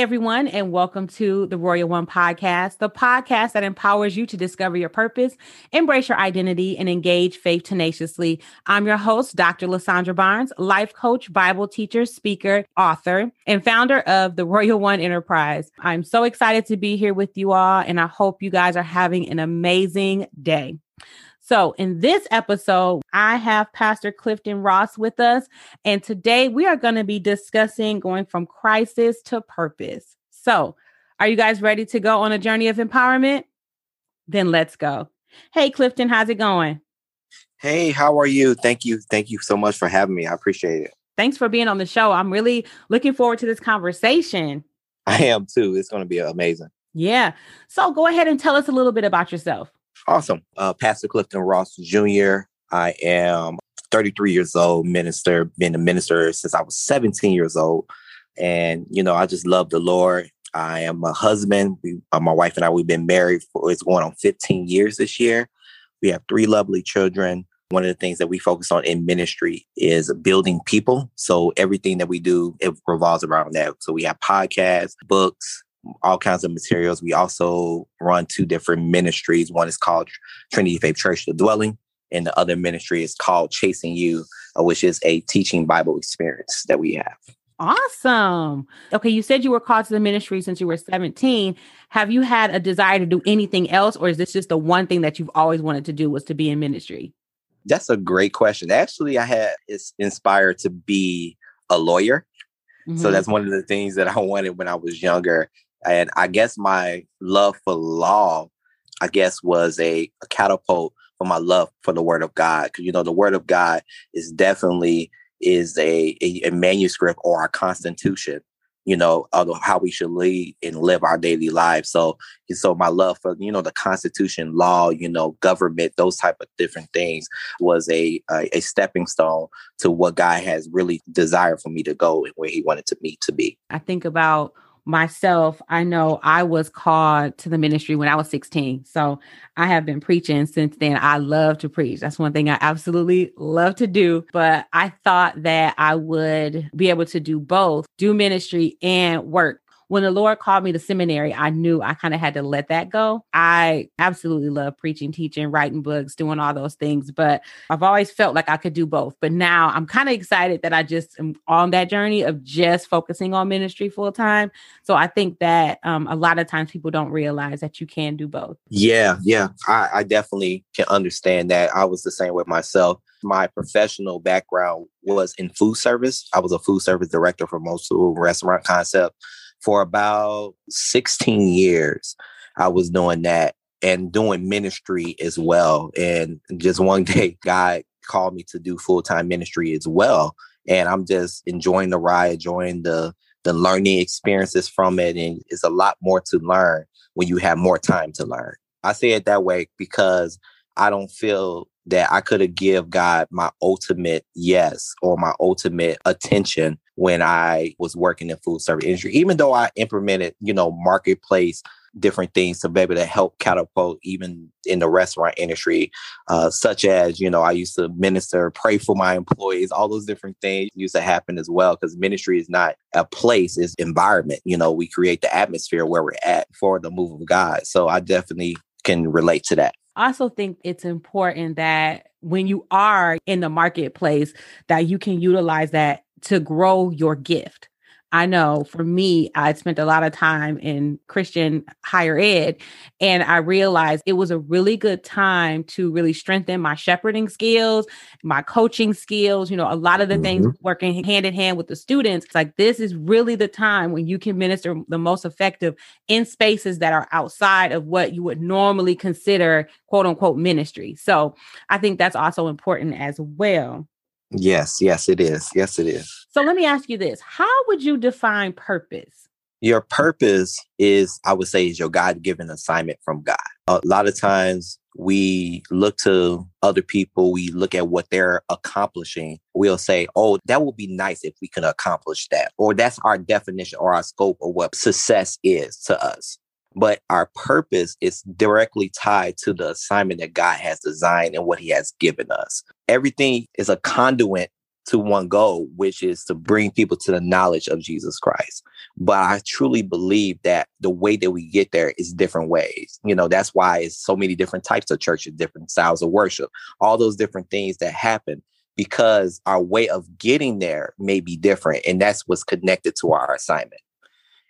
everyone, and welcome to the Royal One podcast, the podcast that empowers you to discover your purpose, embrace your identity, and engage faith tenaciously. I'm your host, Dr. Lysandra Barnes, life coach, Bible teacher, speaker, author, and founder of the Royal One Enterprise. I'm so excited to be here with you all, and I hope you guys are having an amazing day. So, in this episode, I have Pastor Clifton Ross with us. And today we are going to be discussing going from crisis to purpose. So, are you guys ready to go on a journey of empowerment? Then let's go. Hey, Clifton, how's it going? Hey, how are you? Thank you. Thank you so much for having me. I appreciate it. Thanks for being on the show. I'm really looking forward to this conversation. I am too. It's going to be amazing. Yeah. So, go ahead and tell us a little bit about yourself. Awesome. Uh, Pastor Clifton Ross Jr. I am 33 years old, minister, been a minister since I was 17 years old. And, you know, I just love the Lord. I am a husband. We, uh, my wife and I, we've been married for, it's going on 15 years this year. We have three lovely children. One of the things that we focus on in ministry is building people. So everything that we do, it revolves around that. So we have podcasts, books, all kinds of materials. We also run two different ministries. One is called Trinity Faith Church, The Dwelling, and the other ministry is called Chasing You, uh, which is a teaching Bible experience that we have. Awesome. Okay, you said you were called to the ministry since you were 17. Have you had a desire to do anything else, or is this just the one thing that you've always wanted to do was to be in ministry? That's a great question. Actually, I had is inspired to be a lawyer. Mm-hmm. So that's one of the things that I wanted when I was younger. And I guess my love for law, I guess, was a, a catapult for my love for the Word of God. Because you know, the Word of God is definitely is a, a, a manuscript or a constitution you know, of how we should lead and live our daily lives. So, so my love for you know the Constitution, law, you know, government, those type of different things was a a, a stepping stone to what God has really desired for me to go and where He wanted to me to be. I think about myself, I know I was called to the ministry when I was 16. So I have been preaching since then. I love to preach. That's one thing I absolutely love to do. But I thought that I would be able to do both, do ministry and work when the Lord called me to seminary, I knew I kind of had to let that go. I absolutely love preaching, teaching, writing books, doing all those things, but I've always felt like I could do both. But now I'm kind of excited that I just am on that journey of just focusing on ministry full time. So I think that um, a lot of times people don't realize that you can do both. Yeah, yeah. I, I definitely can understand that. I was the same with myself my professional background was in food service. I was a food service director for multiple restaurant concept for about 16 years. I was doing that and doing ministry as well. And just one day, God called me to do full time ministry as well. And I'm just enjoying the ride, enjoying the the learning experiences from it. And it's a lot more to learn when you have more time to learn. I say it that way because I don't feel that I could have give God my ultimate yes or my ultimate attention when I was working in food service industry, even though I implemented, you know, marketplace different things to be able to help catapult even in the restaurant industry, uh, such as, you know, I used to minister, pray for my employees, all those different things used to happen as well. Because ministry is not a place, it's environment. You know, we create the atmosphere where we're at for the move of God. So I definitely can relate to that. I also think it's important that when you are in the marketplace that you can utilize that to grow your gift. I know for me, I spent a lot of time in Christian higher ed, and I realized it was a really good time to really strengthen my shepherding skills, my coaching skills. You know, a lot of the mm-hmm. things working hand in hand with the students. It's like this is really the time when you can minister the most effective in spaces that are outside of what you would normally consider quote unquote ministry. So I think that's also important as well. Yes, yes, it is. Yes, it is. So let me ask you this How would you define purpose? Your purpose is, I would say, is your God given assignment from God. A lot of times we look to other people, we look at what they're accomplishing. We'll say, oh, that would be nice if we can accomplish that. Or that's our definition or our scope of what success is to us but our purpose is directly tied to the assignment that God has designed and what He has given us. Everything is a conduit to one goal, which is to bring people to the knowledge of Jesus Christ. But I truly believe that the way that we get there is different ways. You know, that's why it's so many different types of churches, different styles of worship, all those different things that happen because our way of getting there may be different. And that's what's connected to our assignment.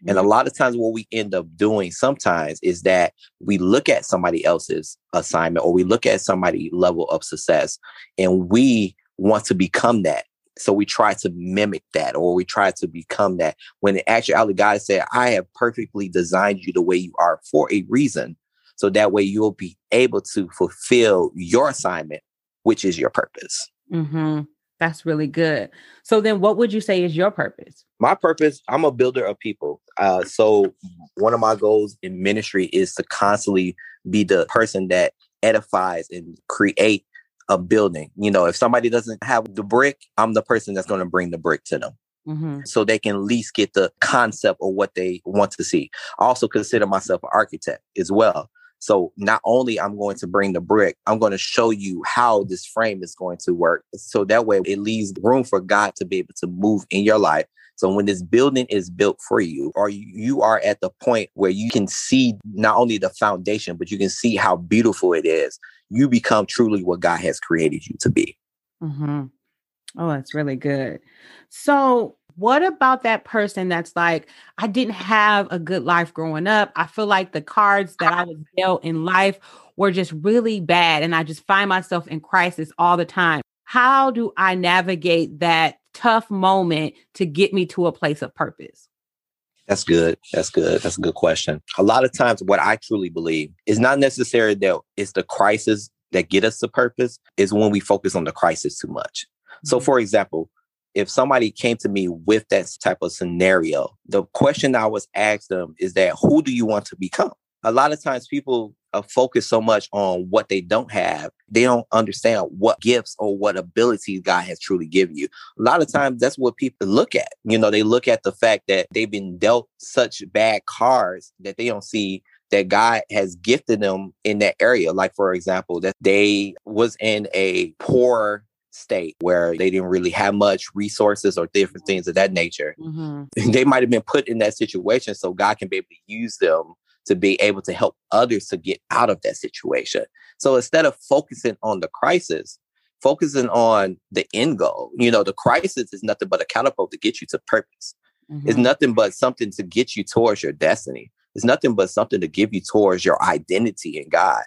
And a mm-hmm. lot of times, what we end up doing sometimes is that we look at somebody else's assignment or we look at somebody level of success and we want to become that. So we try to mimic that or we try to become that when in actuality, God said, I have perfectly designed you the way you are for a reason. So that way you'll be able to fulfill your assignment, which is your purpose. Mm-hmm. That's really good. So then what would you say is your purpose? My purpose, I'm a builder of people. Uh, so one of my goals in ministry is to constantly be the person that edifies and create a building. You know, if somebody doesn't have the brick, I'm the person that's going to bring the brick to them. Mm-hmm. So they can at least get the concept of what they want to see. I also consider myself an architect as well. So not only I'm going to bring the brick, I'm going to show you how this frame is going to work. So that way it leaves room for God to be able to move in your life. So when this building is built for you, or you are at the point where you can see not only the foundation, but you can see how beautiful it is, you become truly what God has created you to be. Mm-hmm. Oh, that's really good. So what about that person that's like, I didn't have a good life growing up? I feel like the cards that I was dealt in life were just really bad. And I just find myself in crisis all the time. How do I navigate that tough moment to get me to a place of purpose? That's good. That's good. That's a good question. A lot of times, what I truly believe is not necessarily that it's the crisis that get us to purpose, is when we focus on the crisis too much. So, mm-hmm. for example, if somebody came to me with that type of scenario, the question I was asked them is that who do you want to become? A lot of times people uh, are focused so much on what they don't have, they don't understand what gifts or what abilities God has truly given you. A lot of times that's what people look at. You know, they look at the fact that they've been dealt such bad cards that they don't see that God has gifted them in that area. Like for example, that they was in a poor state where they didn't really have much resources or different things of that nature. Mm-hmm. They might have been put in that situation so God can be able to use them to be able to help others to get out of that situation. So instead of focusing on the crisis, focusing on the end goal, you know, the crisis is nothing but a catapult to get you to purpose. Mm-hmm. It's nothing but something to get you towards your destiny. It's nothing but something to give you towards your identity in God.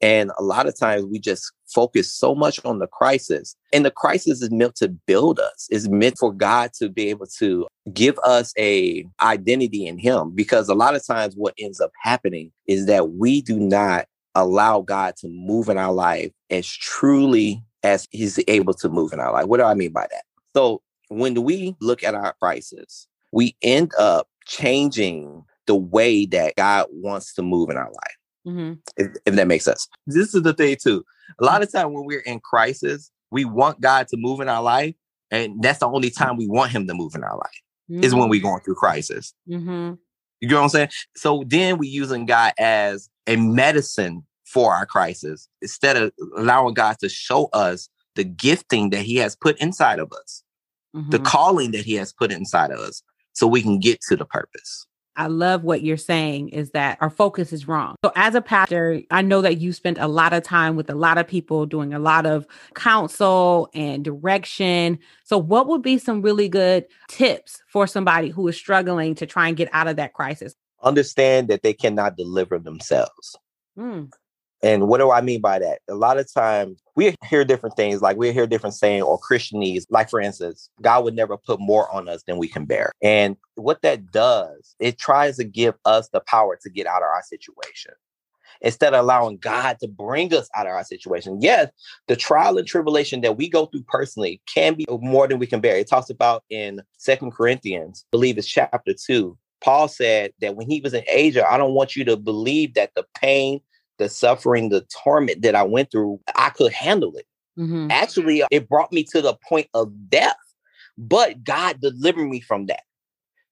And a lot of times we just focus so much on the crisis. And the crisis is meant to build us. It's meant for God to be able to give us a identity in him because a lot of times what ends up happening is that we do not allow God to move in our life as truly as he's able to move in our life. What do I mean by that? So when we look at our crisis, we end up changing the way that God wants to move in our life. Mm-hmm. If, if, that makes sense. This is the thing too. A lot of time when we're in crisis, we want God to move in our life, and that's the only time we want Him to move in our life mm-hmm. is when we're mm-hmm. going through crisis. Mm-hmm. You know what I'm saying? So then we're using God as a medicine for our crisis instead of allowing God to show us the gifting that He has put inside of us, the mm-hmm. calling that He has put inside of us, so we can get to the purpose. I love what you're saying is that our focus is wrong. So, as a pastor, I know that you spent a lot of time with a lot of people doing a lot of counsel and direction. So, what would be some really good tips for somebody who is struggling to try and get out of that crisis? Understand that they cannot deliver themselves. Mm. And what do I mean by that? A lot of times we hear different things, like we hear different saying or Christianese. Like for instance, God would never put more on us than we can bear. And what that does, it tries to give us the power to get out of our situation. Instead of allowing God to bring us out of our situation. Yes, the trial and tribulation that we go through personally can be more than we can bear. It talks about in Second Corinthians, I believe it's chapter two. Paul said that when he was in Asia, I don't want you to believe that the pain the suffering, the torment that I went through, I could handle it. Mm-hmm. Actually, it brought me to the point of death, but God delivered me from that.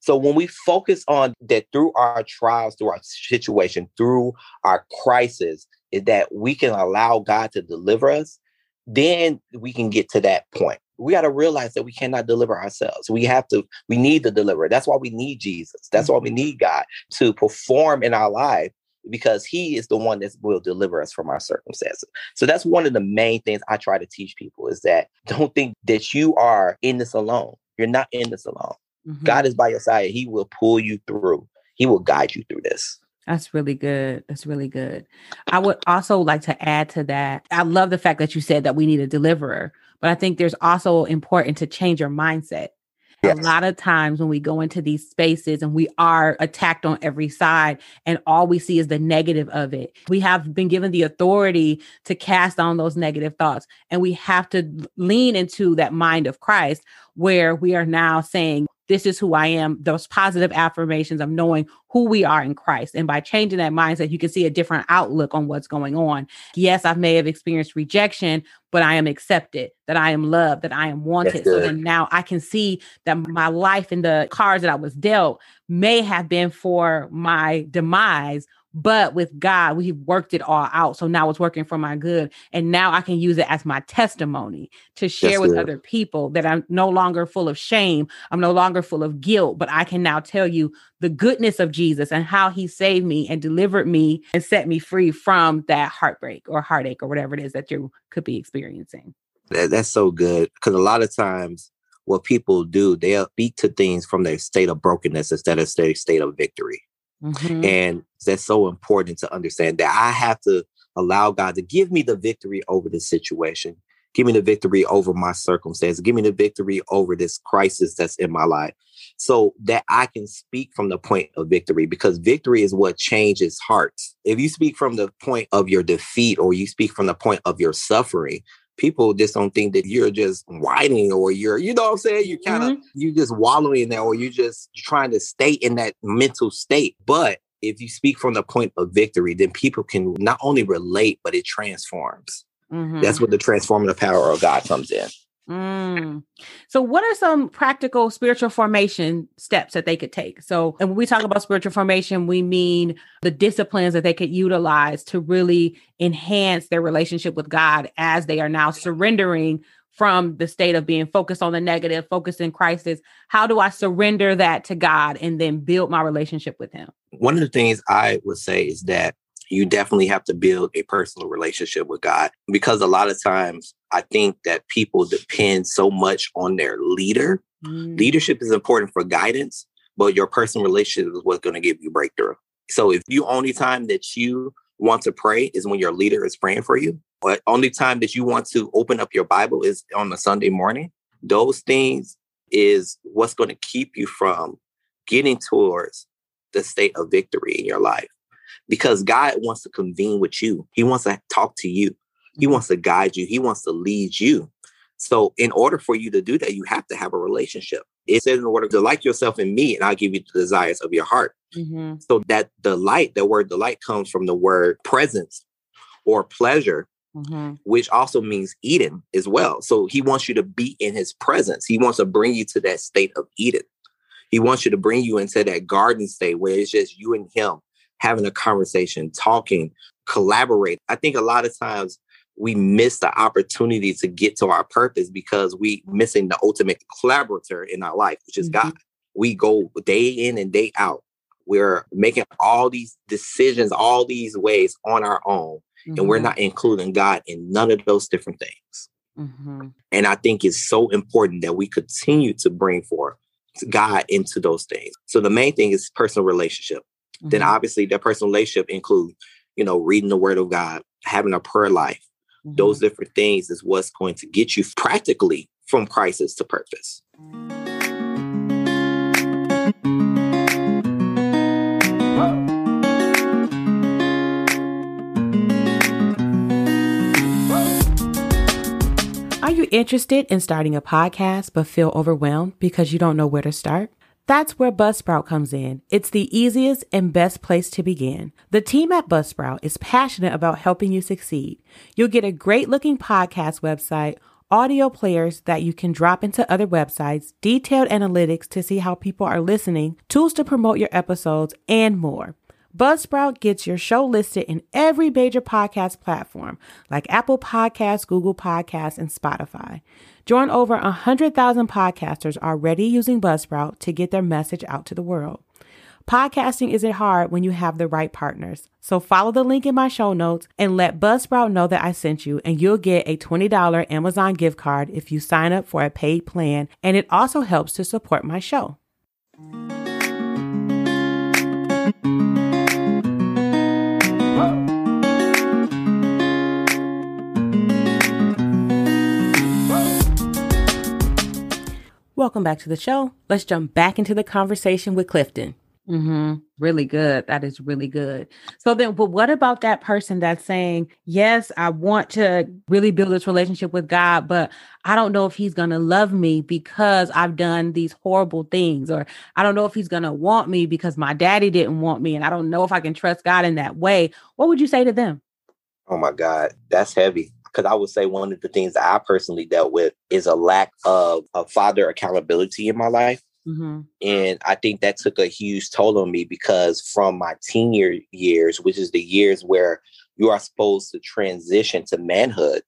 So when we focus on that through our trials, through our situation, through our crisis, is that we can allow God to deliver us, then we can get to that point. we got to realize that we cannot deliver ourselves. We have to, we need the deliverer. That's why we need Jesus. That's why we mm-hmm. need God to perform in our life because he is the one that will deliver us from our circumstances. So that's one of the main things I try to teach people is that don't think that you are in this alone. You're not in this alone. Mm-hmm. God is by your side. He will pull you through. He will guide you through this. That's really good. That's really good. I would also like to add to that. I love the fact that you said that we need a deliverer, but I think there's also important to change your mindset. Yes. A lot of times when we go into these spaces and we are attacked on every side and all we see is the negative of it, we have been given the authority to cast on those negative thoughts. And we have to lean into that mind of Christ where we are now saying, this is who I am, those positive affirmations of knowing who we are in Christ. And by changing that mindset, you can see a different outlook on what's going on. Yes, I may have experienced rejection, but I am accepted, that I am loved, that I am wanted. So then now I can see that my life and the cards that I was dealt may have been for my demise but with God, we've worked it all out. So now it's working for my good. And now I can use it as my testimony to share with other people that I'm no longer full of shame. I'm no longer full of guilt, but I can now tell you the goodness of Jesus and how he saved me and delivered me and set me free from that heartbreak or heartache or whatever it is that you could be experiencing. That, that's so good. Because a lot of times, what people do, they'll speak to things from their state of brokenness instead of their state of victory. Mm-hmm. And that's so important to understand that I have to allow God to give me the victory over this situation. Give me the victory over my circumstance. Give me the victory over this crisis that's in my life so that I can speak from the point of victory because victory is what changes hearts. If you speak from the point of your defeat or you speak from the point of your suffering, people just don't think that you're just whining or you're, you know what I'm saying? you're kind of, mm-hmm. you just wallowing in there or you're just trying to stay in that mental state. But if you speak from the point of victory, then people can not only relate, but it transforms. Mm-hmm. That's where the transformative power of God comes in. Mm. So, what are some practical spiritual formation steps that they could take? So, and when we talk about spiritual formation, we mean the disciplines that they could utilize to really enhance their relationship with God as they are now surrendering from the state of being focused on the negative, focused in crisis. How do I surrender that to God and then build my relationship with Him? One of the things I would say is that you definitely have to build a personal relationship with God because a lot of times I think that people depend so much on their leader. Mm. Leadership is important for guidance, but your personal relationship is what's going to give you breakthrough. So if you only time that you want to pray is when your leader is praying for you, or only time that you want to open up your Bible is on a Sunday morning, those things is what's going to keep you from getting towards the state of victory in your life because God wants to convene with you. He wants to talk to you. He wants to guide you. He wants to lead you. So, in order for you to do that, you have to have a relationship. It says in order to delight yourself in me, and I'll give you the desires of your heart. Mm-hmm. So that delight, the word delight comes from the word presence or pleasure, mm-hmm. which also means Eden as well. So he wants you to be in his presence. He wants to bring you to that state of Eden. He wants you to bring you into that garden state where it's just you and him having a conversation, talking, collaborate. I think a lot of times we miss the opportunity to get to our purpose because we missing the ultimate collaborator in our life, which is mm-hmm. God. We go day in and day out. We're making all these decisions, all these ways on our own, mm-hmm. and we're mm-hmm. not including God in none of those different things. Mm-hmm. And I think it's so important that we continue to bring forth God into those things. So the main thing is personal relationship. Mm-hmm. Then obviously that personal relationship include, you know, reading the word of God, having a prayer life. Mm-hmm. Those different things is what's going to get you practically from crisis to purpose. Are you interested in starting a podcast but feel overwhelmed because you don't know where to start? That's where Buzzsprout comes in. It's the easiest and best place to begin. The team at Buzzsprout is passionate about helping you succeed. You'll get a great looking podcast website, audio players that you can drop into other websites, detailed analytics to see how people are listening, tools to promote your episodes, and more. Buzzsprout gets your show listed in every major podcast platform like Apple Podcasts, Google Podcasts, and Spotify. Join over 100,000 podcasters already using Buzzsprout to get their message out to the world. Podcasting isn't hard when you have the right partners. So follow the link in my show notes and let Buzzsprout know that I sent you, and you'll get a $20 Amazon gift card if you sign up for a paid plan. And it also helps to support my show. Welcome back to the show. Let's jump back into the conversation with Clifton. Mm-hmm. Really good. That is really good. So then, but what about that person that's saying, yes, I want to really build this relationship with God, but I don't know if he's going to love me because I've done these horrible things, or I don't know if he's going to want me because my daddy didn't want me. And I don't know if I can trust God in that way. What would you say to them? Oh my God, that's heavy because I would say one of the things that I personally dealt with is a lack of a father accountability in my life. Mm-hmm. And I think that took a huge toll on me because from my teen year years, which is the years where you are supposed to transition to manhood,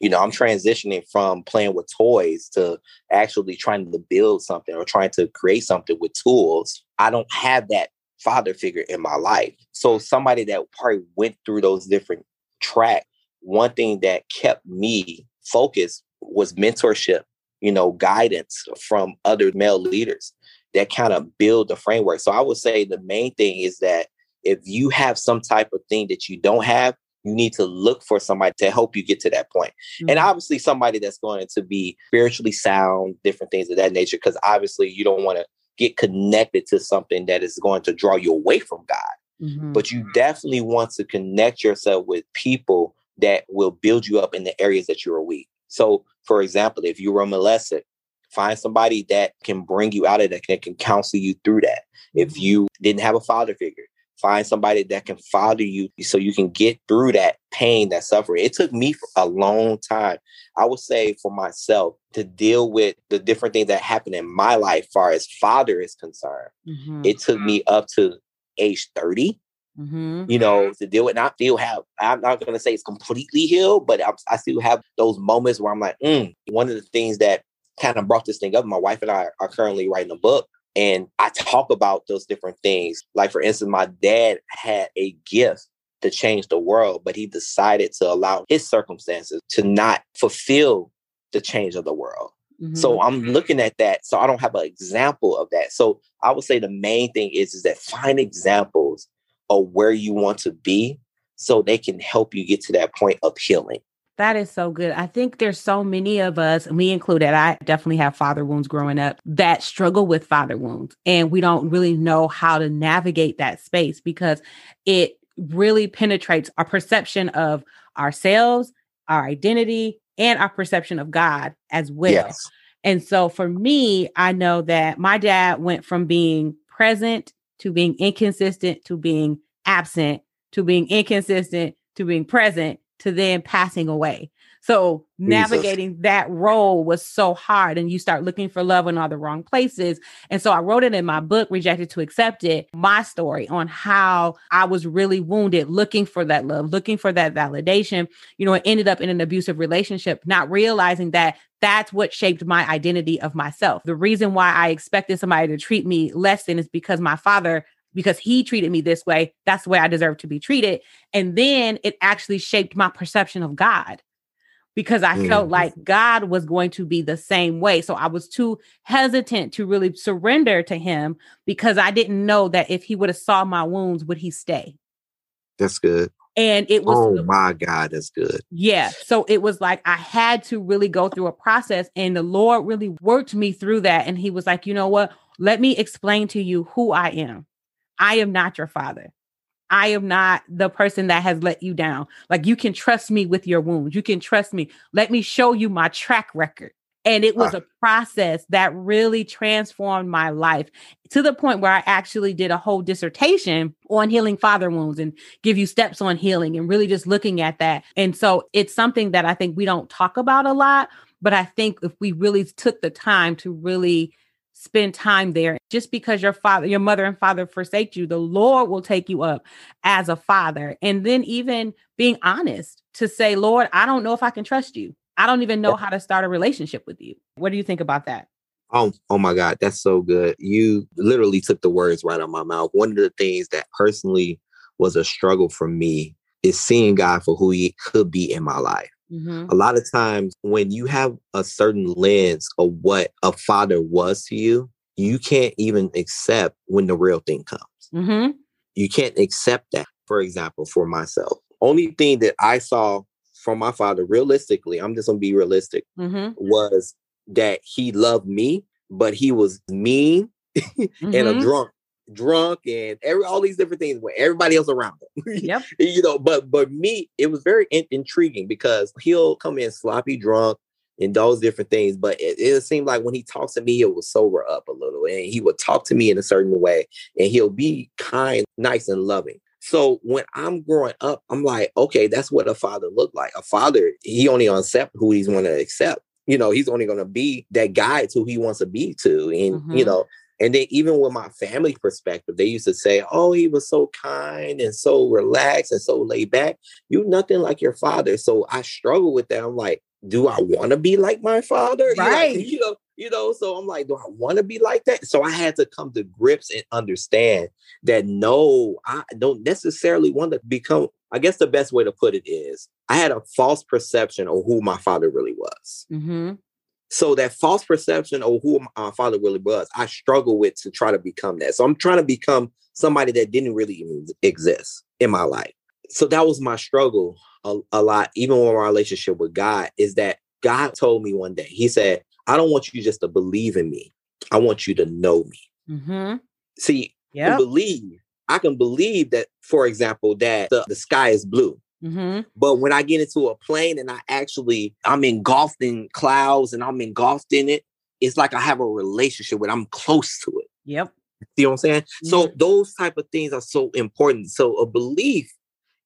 you know, I'm transitioning from playing with toys to actually trying to build something or trying to create something with tools. I don't have that father figure in my life. So somebody that probably went through those different tracks one thing that kept me focused was mentorship, you know, guidance from other male leaders that kind of build the framework. So I would say the main thing is that if you have some type of thing that you don't have, you need to look for somebody to help you get to that point. Mm-hmm. And obviously somebody that's going to be spiritually sound, different things of that nature, because obviously you don't want to get connected to something that is going to draw you away from God. Mm-hmm. But you definitely want to connect yourself with people that will build you up in the areas that you are weak. So, for example, if you were molested, find somebody that can bring you out of that, that can counsel you through that. If mm-hmm. you didn't have a father figure, find somebody that can father you so you can get through that pain, that suffering. It took me a long time, I would say, for myself to deal with the different things that happened in my life, far as father is concerned. Mm-hmm. It took me up to age 30 Mm-hmm. you know, to deal with. And I still have, I'm not going to say it's completely healed, but I, I, still have those moments where I'm like, mm. one of the things that kind of brought this thing up, my wife and I are currently writing a book. And I talk about those different things. Like, for instance, my dad had a gift to change the world, but he decided to allow his circumstances to not fulfill the change of the world. Mm-hmm. So I'm looking at that. So I don't have an example of that. So I would say the main thing is, is that find examples of where you want to be so they can help you get to that point of healing. That is so good. I think there's so many of us, me included, I definitely have father wounds growing up that struggle with father wounds. And we don't really know how to navigate that space because it really penetrates our perception of ourselves, our identity, and our perception of God as well. Yes. And so for me, I know that my dad went from being present to being inconsistent to being absent to being inconsistent to being present to then passing away. So navigating Jesus. that role was so hard and you start looking for love in all the wrong places. And so I wrote it in my book, Rejected to Accept It, my story on how I was really wounded, looking for that love, looking for that validation. You know, it ended up in an abusive relationship, not realizing that that's what shaped my identity of myself. The reason why I expected somebody to treat me less than is because my father because he treated me this way. That's the way I deserve to be treated. And then it actually shaped my perception of God because I mm. felt like God was going to be the same way. So I was too hesitant to really surrender to him because I didn't know that if he would have saw my wounds, would he stay? That's good. And it was Oh my God, that's good. Yeah. So it was like I had to really go through a process and the Lord really worked me through that. And he was like, you know what? Let me explain to you who I am. I am not your father. I am not the person that has let you down. Like you can trust me with your wounds. You can trust me. Let me show you my track record. And it was ah. a process that really transformed my life to the point where I actually did a whole dissertation on healing father wounds and give you steps on healing and really just looking at that. And so it's something that I think we don't talk about a lot, but I think if we really took the time to really spend time there. Just because your father, your mother and father forsake you, the Lord will take you up as a father. And then even being honest to say, Lord, I don't know if I can trust you. I don't even know how to start a relationship with you. What do you think about that? Oh, oh my God, that's so good. You literally took the words right out of my mouth. One of the things that personally was a struggle for me is seeing God for who he could be in my life. Mm-hmm. A lot of times when you have a certain lens of what a father was to you, you can't even accept when the real thing comes. Mm-hmm. You can't accept that. For example, for myself, only thing that I saw from my father, realistically, I'm just gonna be realistic, mm-hmm. was that he loved me, but he was mean and a mm-hmm. drunk drunk and every all these different things with everybody else around him. Yep. you know, but but me, it was very in- intriguing because he'll come in sloppy drunk and those different things. But it, it seemed like when he talks to me, it will sober up a little, and he would talk to me in a certain way, and he'll be kind, nice, and loving. So when I'm growing up, I'm like, okay, that's what a father looked like. A father, he only accept who he's going to accept. You know, he's only going to be that guy to who he wants to be to, and mm-hmm. you know, and then even with my family perspective, they used to say, "Oh, he was so kind and so relaxed and so laid back. You nothing like your father." So I struggle with that. I'm like, do I want to be like my father? Right. You know, you know, so I'm like, do I want to be like that? So I had to come to grips and understand that no, I don't necessarily want to become. I guess the best way to put it is I had a false perception of who my father really was. Mm-hmm. So that false perception of who my father really was, I struggle with to try to become that. So I'm trying to become somebody that didn't really even exist in my life. So that was my struggle a, a lot, even with my relationship with God, is that God told me one day, He said, I don't want you just to believe in me. I want you to know me. Mm-hmm. See, believe. I can believe that, for example, that the, the sky is blue. Mm-hmm. But when I get into a plane and I actually I'm engulfed in clouds and I'm engulfed in it, it's like I have a relationship with. I'm close to it. Yep. See what I'm saying? Mm-hmm. So those type of things are so important. So a belief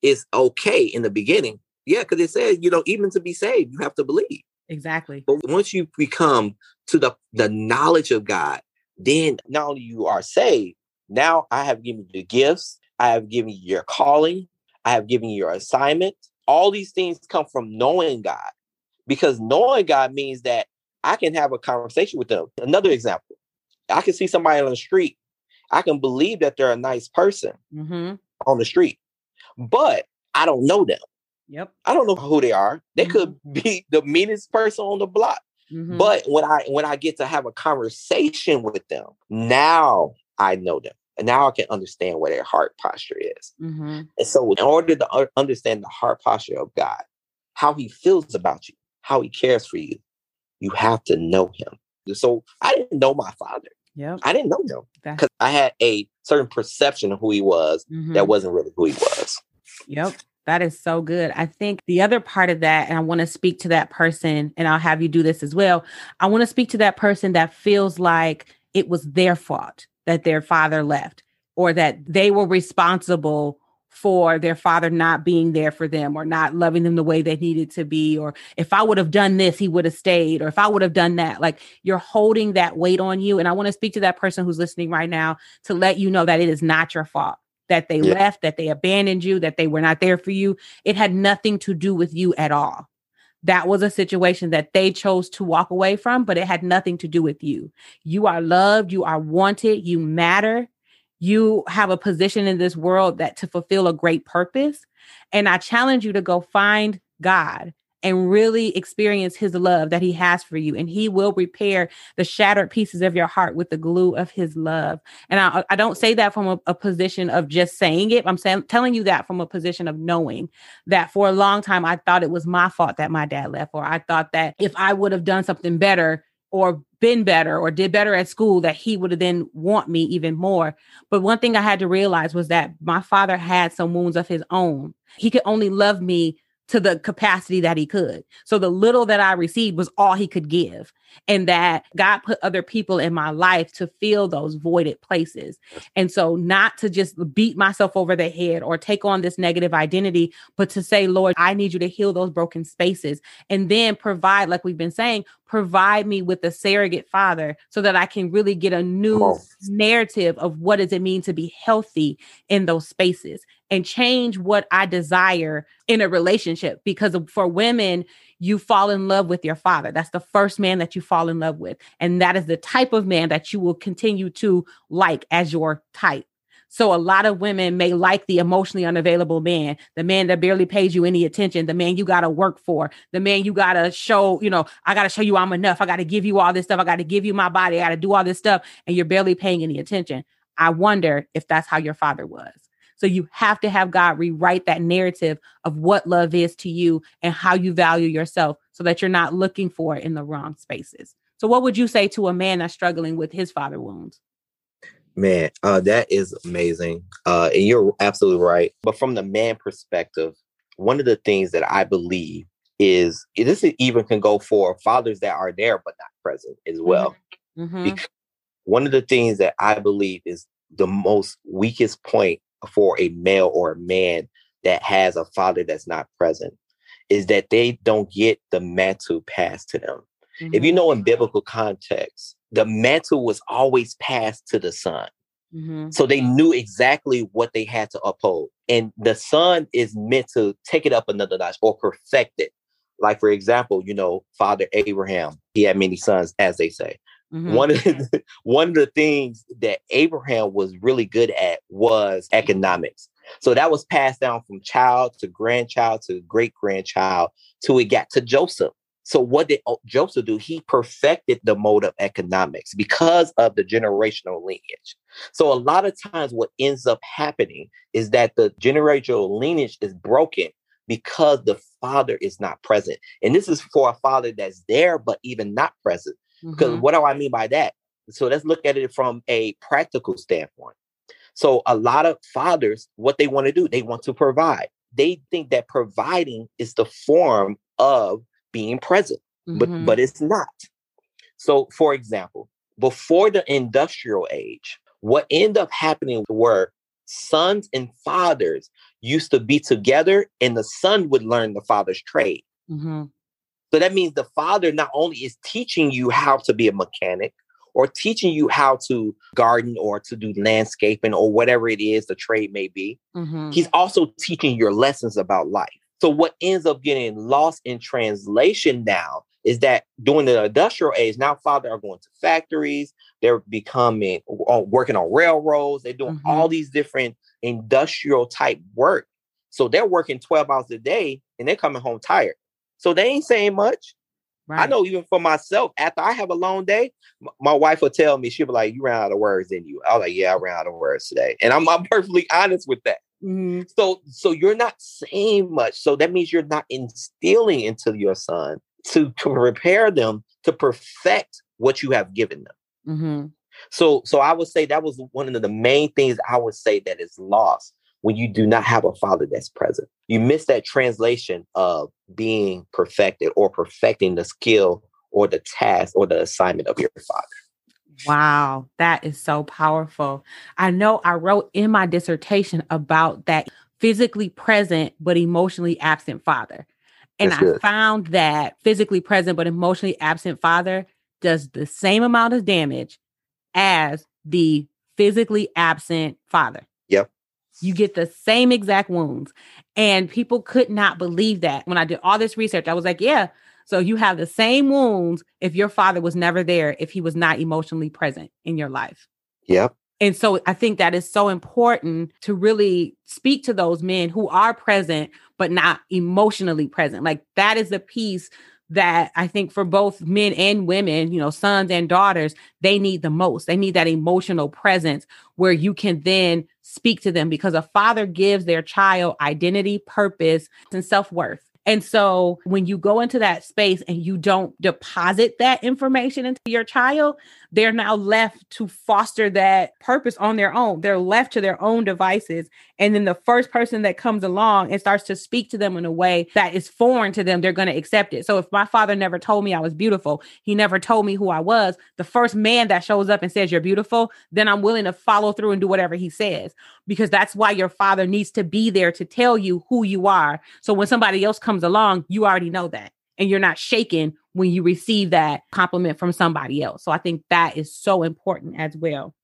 is okay in the beginning. Yeah, because it says, you know, even to be saved, you have to believe. Exactly. But once you become to the the knowledge of God, then not only you are saved, now I have given you the gifts, I have given you your calling, I have given you your assignment. All these things come from knowing God because knowing God means that I can have a conversation with them. Another example, I can see somebody on the street. I can believe that they're a nice person mm-hmm. on the street, but I don't know them. Yep. I don't know who they are. They mm-hmm. could be the meanest person on the block. Mm-hmm. But when I when I get to have a conversation with them, now I know them. And now I can understand what their heart posture is. Mm-hmm. And so, in order to understand the heart posture of God, how he feels about you, how he cares for you, you have to know him. So, I didn't know my father. Yeah. I didn't know him because I had a certain perception of who he was mm-hmm. that wasn't really who he was. Yep. That is so good. I think the other part of that, and I want to speak to that person, and I'll have you do this as well. I want to speak to that person that feels like it was their fault that their father left or that they were responsible for their father not being there for them or not loving them the way they needed to be or if i would have done this he would have stayed or if i would have done that. Like you're holding that weight on you. And i want to speak to that person who's listening right now to let you know that it is not your fault that they yeah. left that they abandoned you that they were not there for you. It had nothing to do with you at all that was a situation that they chose to walk away from, but it had nothing to do with you. You are loved, you are wanted, you matter. You have a position in this world that to fulfill a great purpose. And I challenge you to go find God and really experience his love that he has for you. And he will repair the shattered pieces of your heart with the glue of his love. And I, I don't say that from a, a position of just saying it. I'm telling you that from a position of knowing that for a long time, I thought it was my fault that my dad left, or I thought that if I would have done something better, or been better or did better at school that he would have then want me even more but one thing i had to realize was that my father had some wounds of his own he could only love me to the capacity that he could. So the little that I received was all he could give. And that God put other people in my life to fill those voided places. And so not to just beat myself over the head or take on this negative identity, but to say, Lord, I need you to heal those broken spaces and then provide, like we've been saying, provide me with a surrogate father so that I can really get a new narrative of what does it mean to be healthy in those spaces and change what I desire in a relationship. Because for women, you fall in love with your father. That's the first man that you fall in love with. And that is the type of man that you will continue to like as your type. So a lot of women may like the emotionally unavailable man, the man that barely pays you any attention, the man you got to work for, the man you got to show, you know, I got to show you I'm enough. I got to give you all this stuff. I got to give you my body. I got to do all this stuff. And you're barely paying any attention. I wonder if that's how your father was. So you have to have God rewrite that narrative of what love is to you and how you value yourself so that you're not looking for it in the wrong spaces. So what would you say to a man that's struggling with his father wounds? Man, uh, that is amazing. Uh, and you're absolutely right. But from the man perspective, one of the things that I believe is this even can go for fathers that are there but not present as well. Mm-hmm. mm-hmm. One of the things that I believe is the most weakest point for a male or a man that has a father that's not present is that they don't get the mantle passed to them. Mm-hmm. If you mm-hmm. know in biblical context, the mantle was always passed to the son. Mm-hmm. So they knew exactly what they had to uphold. And the son is meant to take it up another notch or perfect it. Like, for example, you know, Father Abraham, he had many sons, as they say. Mm-hmm. One of the, one of the things that Abraham was really good at was economics. So that was passed down from child to grandchild to great grandchild till it got to Joseph. So what did Joseph do? He perfected the mode of economics because of the generational lineage. So a lot of times what ends up happening is that the generational lineage is broken because the father is not present. And this is for a father that's there but even not present. Because mm-hmm. what do I mean by that? So let's look at it from a practical standpoint. So a lot of fathers, what they want to do, they want to provide. They think that providing is the form of being present, mm-hmm. but but it's not. So, for example, before the industrial age, what ended up happening were sons and fathers used to be together, and the son would learn the father's trade. Mm-hmm. So that means the father not only is teaching you how to be a mechanic or teaching you how to garden or to do landscaping or whatever it is the trade may be, mm-hmm. he's also teaching your lessons about life. So what ends up getting lost in translation now is that during the industrial age, now fathers are going to factories, they're becoming uh, working on railroads, they're doing mm-hmm. all these different industrial type work. So they're working 12 hours a day and they're coming home tired. So they ain't saying much. Right. I know even for myself, after I have a long day, my wife will tell me, she'll be like, You ran out of words, in you? I was like, Yeah, I ran out of words today. And I'm, I'm perfectly honest with that. Mm-hmm. So, so you're not saying much. So that means you're not instilling into your son to, to prepare them to perfect what you have given them. Mm-hmm. So, so I would say that was one of the main things I would say that is lost when you do not have a father that's present. You miss that translation of being perfected or perfecting the skill or the task or the assignment of your father. Wow, that is so powerful. I know I wrote in my dissertation about that physically present but emotionally absent father. And I found that physically present but emotionally absent father does the same amount of damage as the physically absent father. You get the same exact wounds. And people could not believe that. When I did all this research, I was like, yeah. So you have the same wounds if your father was never there, if he was not emotionally present in your life. Yep. And so I think that is so important to really speak to those men who are present, but not emotionally present. Like that is the piece that I think for both men and women, you know, sons and daughters, they need the most. They need that emotional presence where you can then speak to them because a father gives their child identity, purpose, and self worth. And so when you go into that space and you don't deposit that information into your child, they're now left to foster that purpose on their own. They're left to their own devices. And then the first person that comes along and starts to speak to them in a way that is foreign to them, they're going to accept it. So if my father never told me I was beautiful, he never told me who I was, the first man that shows up and says you're beautiful, then I'm willing to follow through and do whatever he says because that's why your father needs to be there to tell you who you are. So when somebody else comes along, you already know that and you're not shaken when you receive that compliment from somebody else. So I think that is so important as well.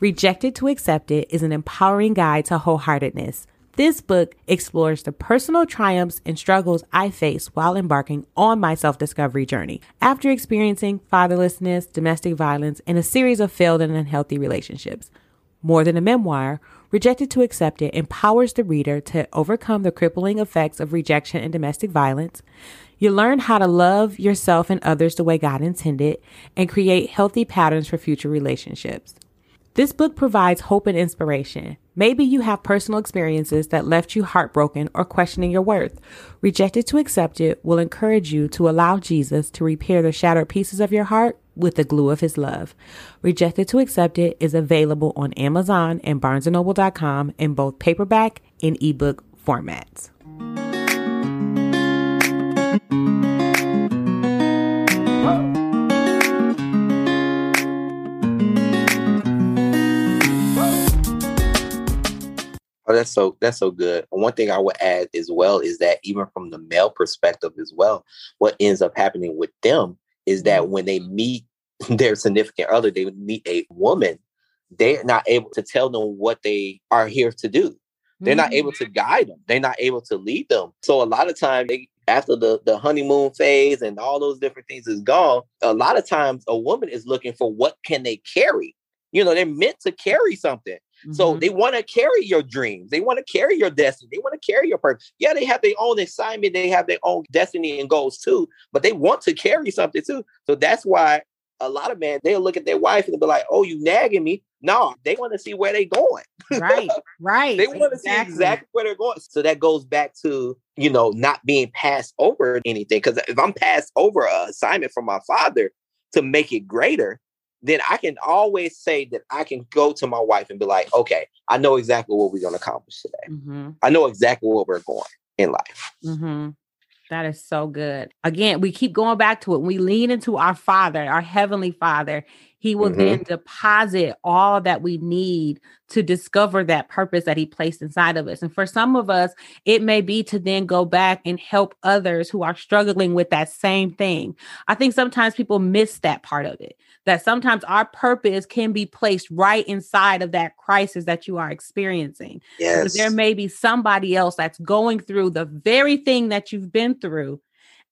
Rejected to Accepted is an empowering guide to wholeheartedness. This book explores the personal triumphs and struggles I faced while embarking on my self discovery journey after experiencing fatherlessness, domestic violence, and a series of failed and unhealthy relationships. More than a memoir, Rejected to Accepted empowers the reader to overcome the crippling effects of rejection and domestic violence. You learn how to love yourself and others the way God intended and create healthy patterns for future relationships. This book provides hope and inspiration. Maybe you have personal experiences that left you heartbroken or questioning your worth. Rejected to Accepted will encourage you to allow Jesus to repair the shattered pieces of your heart with the glue of his love. Rejected to Accepted is available on Amazon and barnesandnoble.com in both paperback and ebook formats. Oh, that's so that's so good. One thing I would add as well is that even from the male perspective as well, what ends up happening with them is that mm-hmm. when they meet their significant other, they meet a woman, they're not able to tell them what they are here to do. They're mm-hmm. not able to guide them. They're not able to lead them. So a lot of times they after the, the honeymoon phase and all those different things is gone, a lot of times a woman is looking for what can they carry. You know, they're meant to carry something. Mm-hmm. So they want to carry your dreams. They want to carry your destiny. They want to carry your purpose. Yeah, they have their own assignment. They have their own destiny and goals too, but they want to carry something too. So that's why a lot of men, they'll look at their wife and be like, oh, you nagging me. No, they want to see where they're going. Right, right. they want to exactly. see exactly where they're going. So that goes back to, you know, not being passed over anything. Because if I'm passed over an assignment from my father to make it greater, then I can always say that I can go to my wife and be like, okay, I know exactly what we're going to accomplish today. Mm-hmm. I know exactly where we're going in life. Mm-hmm. That is so good. Again, we keep going back to it. We lean into our Father, our Heavenly Father. He will mm-hmm. then deposit all that we need to discover that purpose that He placed inside of us. And for some of us, it may be to then go back and help others who are struggling with that same thing. I think sometimes people miss that part of it that sometimes our purpose can be placed right inside of that crisis that you are experiencing. Yes. Because there may be somebody else that's going through the very thing that you've been through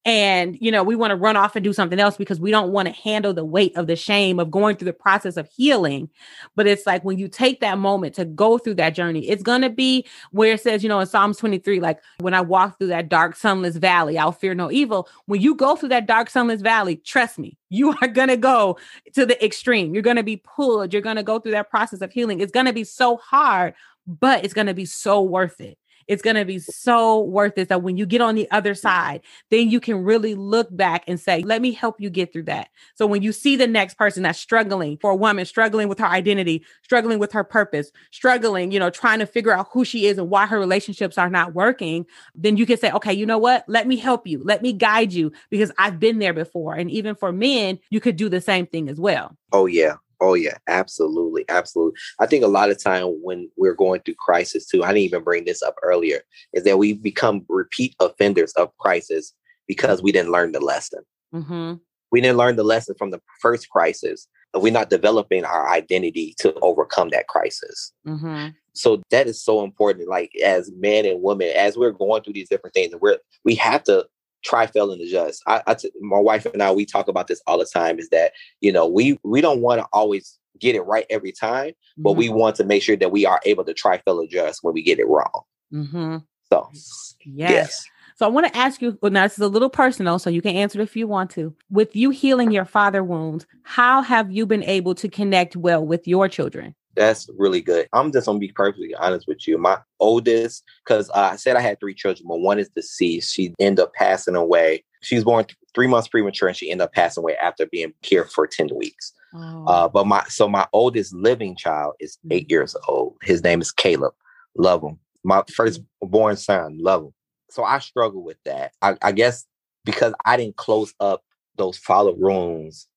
and you know we want to run off and do something else because we don't want to handle the weight of the shame of going through the process of healing. But it's like when you take that moment to go through that journey it's going to be where it says you know in psalms 23 like when i walk through that dark sunless valley i'll fear no evil. When you go through that dark sunless valley trust me you are going to go to the extreme. You're going to be pulled. You're going to go through that process of healing. It's going to be so hard but it's going to be so worth it it's going to be so worth it that when you get on the other side, then you can really look back and say, let me help you get through that. So when you see the next person that's struggling for a woman, struggling with her identity, struggling with her purpose, struggling, you know, trying to figure out who she is and why her relationships are not working, then you can say, okay, you know what? Let me help you. Let me guide you because I've been there before. And even for men, you could do the same thing as well. Oh, yeah. Oh yeah, absolutely, absolutely. I think a lot of time when we're going through crisis too, I didn't even bring this up earlier, is that we become repeat offenders of crisis because we didn't learn the lesson. Mm-hmm. We didn't learn the lesson from the first crisis. We're not developing our identity to overcome that crisis. Mm-hmm. So that is so important. Like as men and women, as we're going through these different things, and we're we have to try, fail, and adjust. I, I t- my wife and I, we talk about this all the time. Is that you know we we don't want to always get it right every time, mm-hmm. but we mm-hmm. want to make sure that we are able to try, fail, adjust when we get it wrong. Mm-hmm. So yes. yes. So I want to ask you, well, now this is a little personal, so you can answer if you want to. With you healing your father wounds, how have you been able to connect well with your children? That's really good. I'm just gonna be perfectly honest with you. My oldest, because uh, I said I had three children, but one is deceased. She ended up passing away. She was born th- three months premature, and she ended up passing away after being here for ten weeks. Oh. Uh, but my so my oldest living child is eight mm-hmm. years old. His name is Caleb. Love him. My first born son. Love him. So I struggle with that. I, I guess because I didn't close up those follow wounds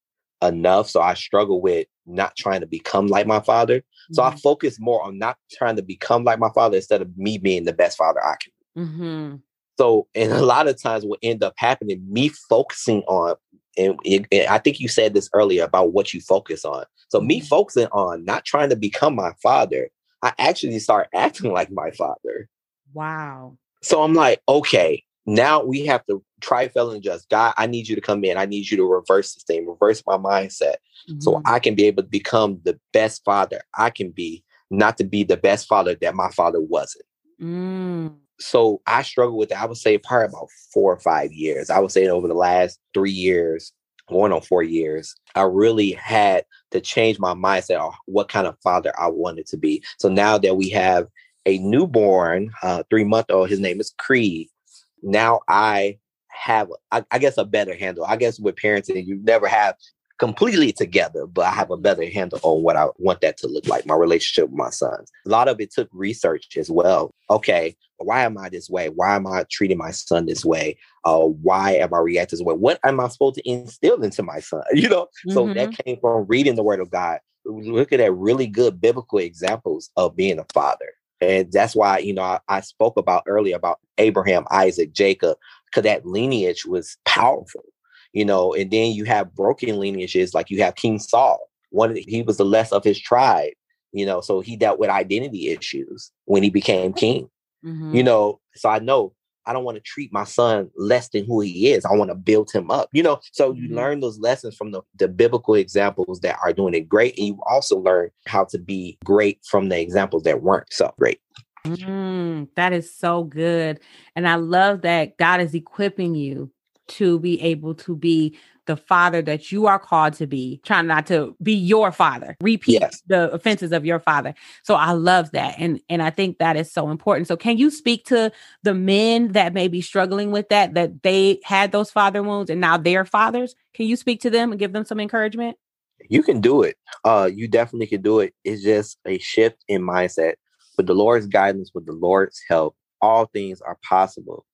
enough. So I struggle with not trying to become like my father. Mm-hmm. So I mm-hmm. focus more on not trying to become like my father instead of me being the best father I can. Mm-hmm. So, and a lot of times what end up happening, me focusing on, and it, it, I think you said this earlier about what you focus on. So me mm-hmm. focusing on not trying to become my father, I actually start acting like my father. Wow. So I'm like, okay, now we have to try, fail, and just God, I need you to come in. I need you to reverse this thing, reverse my mindset mm-hmm. so I can be able to become the best father I can be, not to be the best father that my father wasn't. Mm. So I struggle with that. I would say probably about four or five years. I would say over the last three years, going on four years, I really had to change my mindset on what kind of father I wanted to be. So now that we have a newborn, uh, three month old, his name is Creed. Now I have, I, I, guess, a better handle. I guess with parenting, you never have completely together, but I have a better handle on what I want that to look like, my relationship with my sons. A lot of it took research as well. Okay, why am I this way? Why am I treating my son this way? Uh, why am I reacting this way? What am I supposed to instill into my son? You know, mm-hmm. so that mm-hmm. came from reading the word of God. Look at really good biblical examples of being a father. And that's why, you know, I, I spoke about earlier about Abraham, Isaac, Jacob, because that lineage was powerful you know, and then you have broken lineages like you have King Saul. One he was the less of his tribe, you know, so he dealt with identity issues when he became king. Mm-hmm. You know, so I know I don't want to treat my son less than who he is. I want to build him up. You know, so you mm-hmm. learn those lessons from the, the biblical examples that are doing it great. And you also learn how to be great from the examples that weren't so great. Mm, that is so good. And I love that God is equipping you to be able to be the father that you are called to be, trying not to be your father, repeat yes. the offenses of your father. So I love that. And and I think that is so important. So can you speak to the men that may be struggling with that, that they had those father wounds and now they're fathers? Can you speak to them and give them some encouragement? You can do it. Uh you definitely can do it. It's just a shift in mindset. With the Lord's guidance, with the Lord's help, all things are possible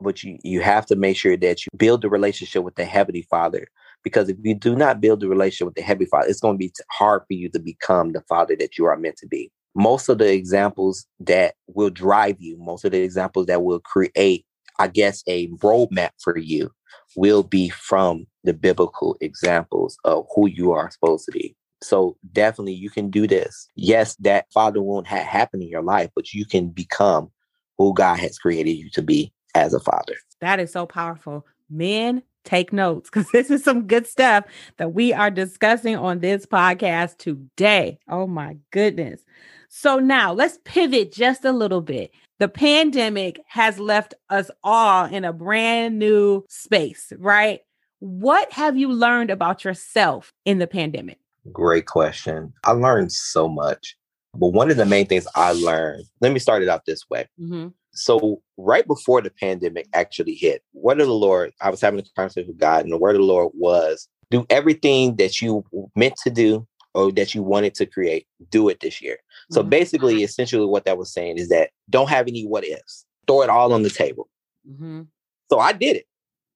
but you you have to make sure that you build the relationship with the heavenly father because if you do not build the relationship with the heavenly father it's going to be hard for you to become the father that you are meant to be. Most of the examples that will drive you most of the examples that will create i guess a roadmap for you will be from the biblical examples of who you are supposed to be. So definitely you can do this. Yes that father won't have happen in your life but you can become who god has created you to be as a father. That is so powerful. Men, take notes because this is some good stuff that we are discussing on this podcast today. Oh my goodness. So now let's pivot just a little bit. The pandemic has left us all in a brand new space, right? What have you learned about yourself in the pandemic? Great question. I learned so much. But one of the main things I learned, let me start it out this way. Mm-hmm. So right before the pandemic actually hit, word of the Lord, I was having a conversation with God, and the word of the Lord was do everything that you meant to do or that you wanted to create, do it this year. So mm-hmm. basically, essentially what that was saying is that don't have any what ifs. Throw it all on the table. Mm-hmm. So I did it.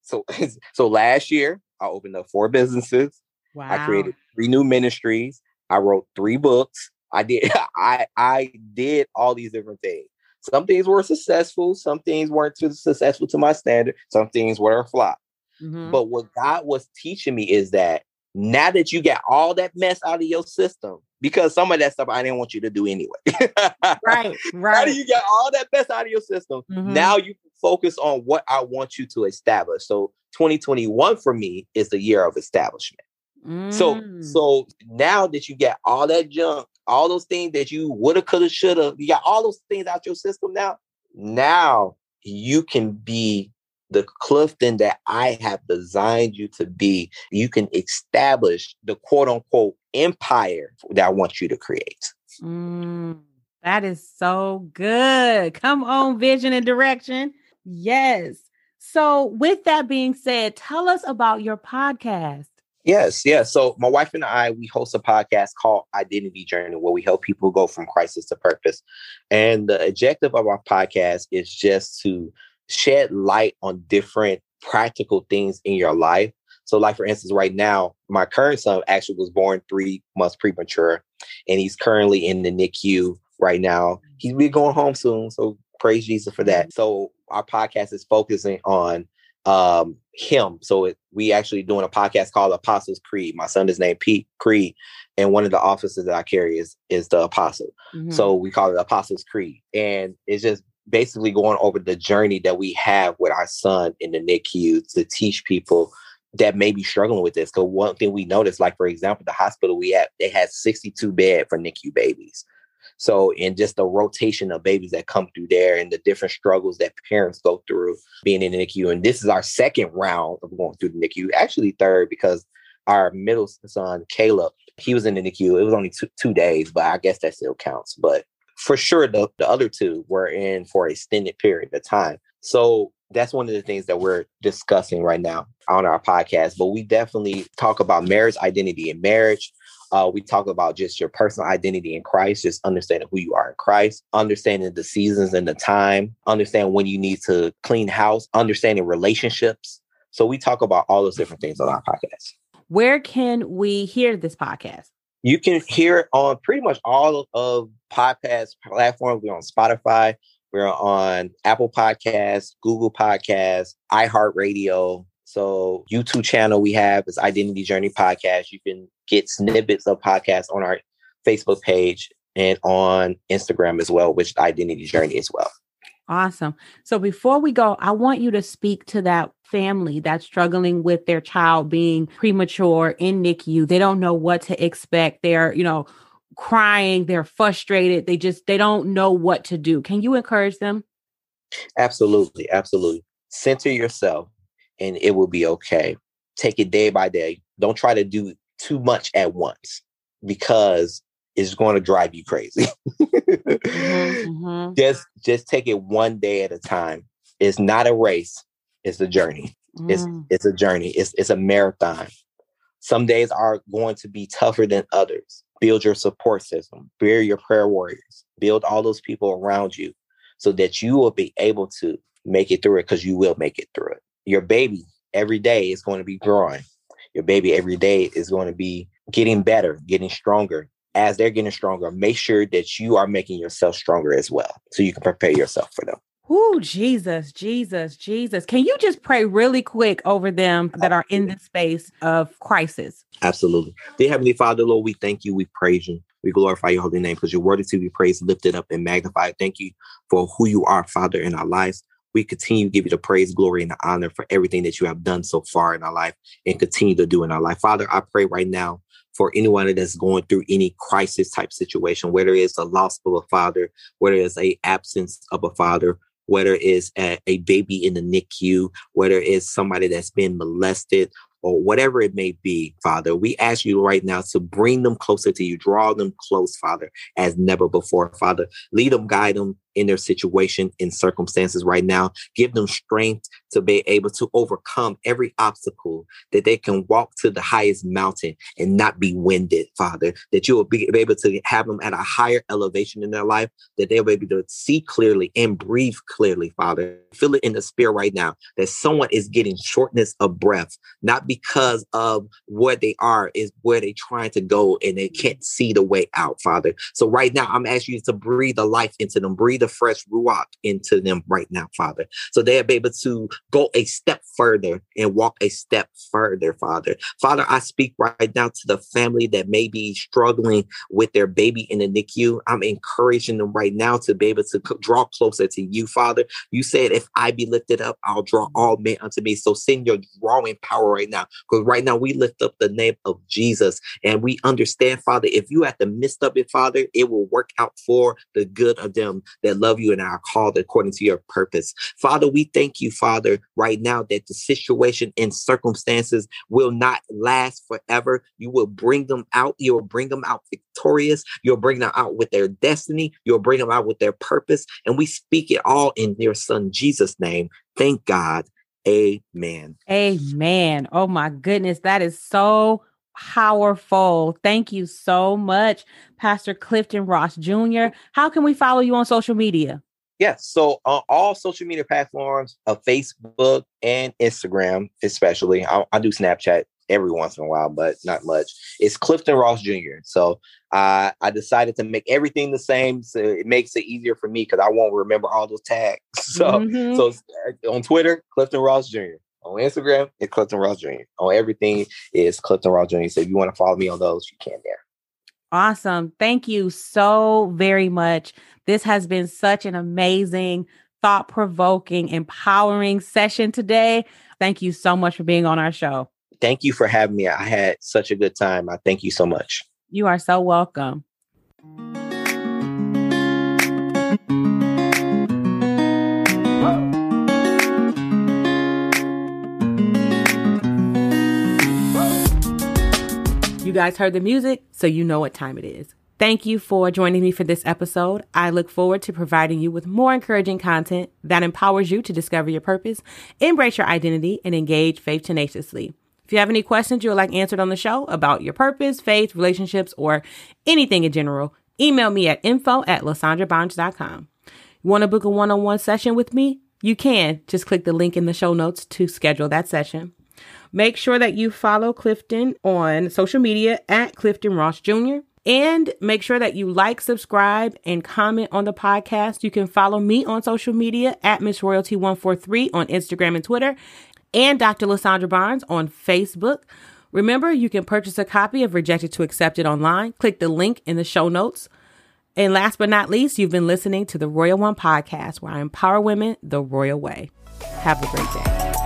So so last year I opened up four businesses. Wow. I created three new ministries. I wrote three books. I did I I did all these different things. Some things were successful, some things weren't too successful to my standard, some things were a flop. Mm-hmm. But what God was teaching me is that now that you got all that mess out of your system, because some of that stuff I didn't want you to do anyway. right, right. Now you got all that mess out of your system, mm-hmm. now you focus on what I want you to establish. So 2021 for me is the year of establishment. Mm. So so now that you got all that junk, all those things that you woulda, coulda, shoulda, you got all those things out your system now. Now you can be the Clifton that I have designed you to be. You can establish the quote unquote empire that I want you to create. Mm, that is so good. Come on, vision and direction. Yes. So, with that being said, tell us about your podcast. Yes, yes. So my wife and I, we host a podcast called Identity Journey, where we help people go from crisis to purpose. And the objective of our podcast is just to shed light on different practical things in your life. So, like for instance, right now, my current son actually was born three months premature, and he's currently in the NICU right now. He'll be going home soon. So praise Jesus for that. Mm-hmm. So our podcast is focusing on um him. So it, we actually doing a podcast called Apostles Creed. My son is named Pete Creed, and one of the offices that I carry is is the apostle. Mm-hmm. So we call it Apostles Creed, and it's just basically going over the journey that we have with our son in the NICU to teach people that may be struggling with this. Because one thing we noticed, like for example, the hospital we had, they had 62 bed for NICU babies. So, in just the rotation of babies that come through there and the different struggles that parents go through being in the NICU. And this is our second round of going through the NICU, actually, third, because our middle son, Caleb, he was in the NICU. It was only two, two days, but I guess that still counts. But for sure, the, the other two were in for an extended period of time. So, that's one of the things that we're discussing right now on our podcast. But we definitely talk about marriage identity and marriage uh, we talk about just your personal identity in Christ, just understanding who you are in Christ, understanding the seasons and the time, understand when you need to clean house, understanding relationships. So we talk about all those different things on our podcast. Where can we hear this podcast? You can hear it on pretty much all of podcast platforms. We're on Spotify, we're on Apple Podcasts, Google Podcasts, iHeartRadio. So YouTube channel we have is Identity Journey Podcast. You can get snippets of podcasts on our Facebook page and on Instagram as well, which Identity Journey as well. Awesome. So before we go, I want you to speak to that family that's struggling with their child being premature in NICU. They don't know what to expect. They're, you know, crying, they're frustrated. They just they don't know what to do. Can you encourage them? Absolutely, absolutely. Center yourself and it will be okay. Take it day by day. Don't try to do too much at once because it's going to drive you crazy. mm-hmm, mm-hmm. Just just take it one day at a time. It's not a race, it's a journey. Mm. It's it's a journey. It's it's a marathon. Some days are going to be tougher than others. Build your support system, build your prayer warriors, build all those people around you so that you will be able to make it through it because you will make it through it. Your baby every day is going to be growing your baby every day is going to be getting better, getting stronger. As they're getting stronger, make sure that you are making yourself stronger as well so you can prepare yourself for them. Oh, Jesus, Jesus, Jesus. Can you just pray really quick over them that are in this space of crisis? Absolutely. Dear Heavenly Father, Lord, we thank you. We praise you. We glorify your holy name because your word is to be praised, lifted up, and magnified. Thank you for who you are, Father, in our lives we continue to give you the praise, glory, and the honor for everything that you have done so far in our life and continue to do in our life. Father, I pray right now for anyone that's going through any crisis type situation, whether it's a loss of a father, whether it's a absence of a father, whether it's a, a baby in the NICU, whether it's somebody that's been molested or whatever it may be, Father. We ask you right now to bring them closer to you, draw them close, Father, as never before, Father. Lead them, guide them, in their situation in circumstances right now. Give them strength to be able to overcome every obstacle, that they can walk to the highest mountain and not be winded, Father. That you will be able to have them at a higher elevation in their life, that they'll be able to see clearly and breathe clearly, Father. Feel it in the spirit right now that someone is getting shortness of breath, not because of where they are, is where they're trying to go and they can't see the way out, Father. So right now, I'm asking you to breathe a life into them, breathe breathe a fresh ruach into them right now, Father, so they'll be able to go a step further and walk a step further, Father. Father, I speak right now to the family that may be struggling with their baby in the NICU. I'm encouraging them right now to be able to draw closer to you, Father. You said, if I be lifted up, I'll draw all men unto me. So send your drawing power right now. Because right now we lift up the name of Jesus and we understand, Father, if you have the midst of it, Father, it will work out for the good of them that love you and are called according to your purpose. Father, we thank you, Father, right now that the situation and circumstances will not last forever. You will bring them out. You'll bring them out victorious. You'll bring them out with their destiny. You'll bring them out with their purpose. And we speak it all in your son Jesus' name. Thank God. Amen. Amen. Oh my goodness. That is so powerful. Thank you so much, Pastor Clifton Ross Jr. How can we follow you on social media? Yes. So on all social media platforms of Facebook and Instagram, especially, I, I, do Snapchat every once in a while, but not much. It's Clifton Ross Jr. So uh, I decided to make everything the same, so it makes it easier for me because I won't remember all those tags. So, mm-hmm. so uh, on Twitter, Clifton Ross Jr. On Instagram, it's Clifton Ross Jr. On everything is Clifton Ross Jr. So if you want to follow me on those, you can there. Awesome. Thank you so very much. This has been such an amazing, thought provoking, empowering session today. Thank you so much for being on our show. Thank you for having me. I had such a good time. I thank you so much. You are so welcome. You guys heard the music, so you know what time it is. Thank you for joining me for this episode. I look forward to providing you with more encouraging content that empowers you to discover your purpose, embrace your identity, and engage faith tenaciously. If you have any questions you would like answered on the show about your purpose, faith, relationships, or anything in general, email me at info at lasandrabarnes.com. You want to book a one on one session with me? You can. Just click the link in the show notes to schedule that session. Make sure that you follow Clifton on social media at Clifton Ross Jr. And make sure that you like, subscribe, and comment on the podcast. You can follow me on social media at Miss Royalty143 on Instagram and Twitter, and Dr. Lasandra Barnes on Facebook. Remember, you can purchase a copy of Rejected to Accepted online. Click the link in the show notes. And last but not least, you've been listening to the Royal One podcast, where I empower women the royal way. Have a great day.